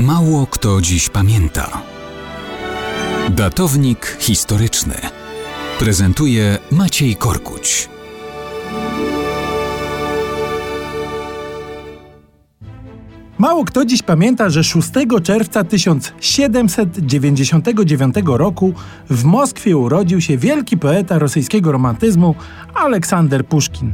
Mało kto dziś pamięta. Datownik historyczny prezentuje Maciej Korkuć. Mało kto dziś pamięta, że 6 czerwca 1799 roku w Moskwie urodził się wielki poeta rosyjskiego romantyzmu Aleksander Puszkin.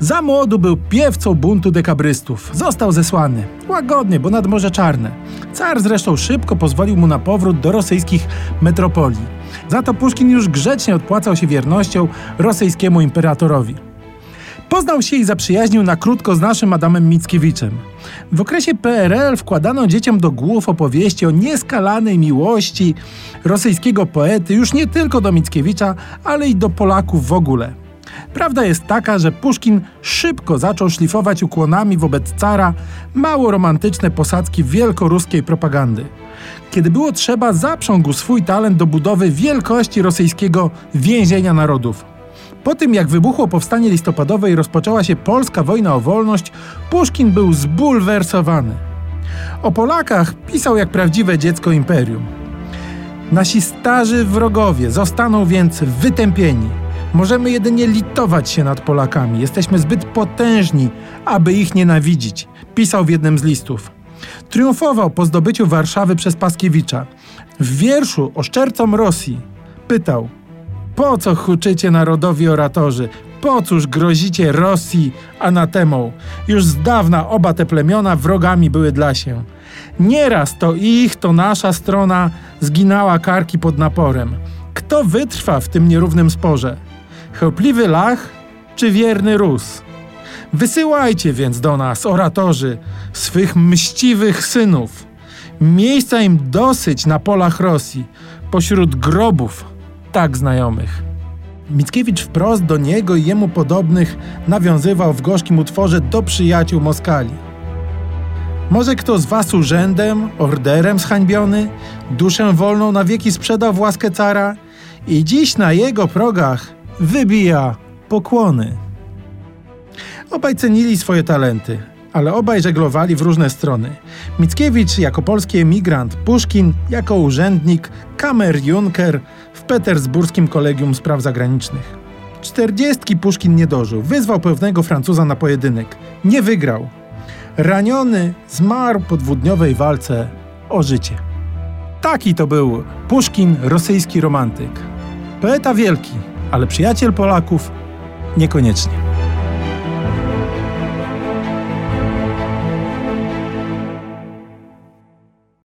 Za młodu był piewcą buntu dekabrystów. Został zesłany. Łagodnie, bo nad Morze Czarne. Car zresztą szybko pozwolił mu na powrót do rosyjskich metropolii. Za to Puszkin już grzecznie odpłacał się wiernością rosyjskiemu imperatorowi. Poznał się i zaprzyjaźnił na krótko z naszym Adamem Mickiewiczem. W okresie PRL wkładano dzieciom do głów opowieści o nieskalanej miłości rosyjskiego poety już nie tylko do Mickiewicza, ale i do Polaków w ogóle. Prawda jest taka, że Puszkin szybko zaczął szlifować ukłonami wobec cara mało romantyczne posadzki wielkoruskiej propagandy. Kiedy było trzeba, zaprzągł swój talent do budowy wielkości rosyjskiego więzienia narodów. Po tym, jak wybuchło powstanie listopadowe i rozpoczęła się polska wojna o wolność, Puszkin był zbulwersowany. O Polakach pisał jak prawdziwe dziecko imperium. Nasi starzy wrogowie zostaną więc wytępieni. Możemy jedynie litować się nad Polakami. Jesteśmy zbyt potężni, aby ich nienawidzić, pisał w jednym z listów. Triumfował po zdobyciu Warszawy przez Paskiewicza. W wierszu Oszczercom Rosji pytał: Po co huczycie narodowi oratorzy? Po cóż grozicie Rosji anatemą? Już z dawna oba te plemiona wrogami były dla się. Nieraz to ich, to nasza strona zginęła karki pod naporem. Kto wytrwa w tym nierównym sporze? Chełpliwy Lach czy wierny Rus? Wysyłajcie więc do nas, oratorzy, swych mściwych synów. Miejsca im dosyć na polach Rosji, pośród grobów tak znajomych. Mickiewicz wprost do niego i jemu podobnych nawiązywał w gorzkim utworze do przyjaciół Moskali. Może kto z was urzędem, orderem zhańbiony, duszę wolną na wieki sprzedał w łaskę cara i dziś na jego progach wybija pokłony. Obaj cenili swoje talenty, ale obaj żeglowali w różne strony. Mickiewicz jako polski emigrant, Puszkin jako urzędnik, Kamer Juncker w petersburskim kolegium spraw zagranicznych. Czterdziestki Puszkin nie dożył, wyzwał pewnego Francuza na pojedynek. Nie wygrał. Raniony zmarł po dwudniowej walce o życie. Taki to był Puszkin, rosyjski romantyk. Poeta wielki, ale przyjaciel Polaków niekoniecznie.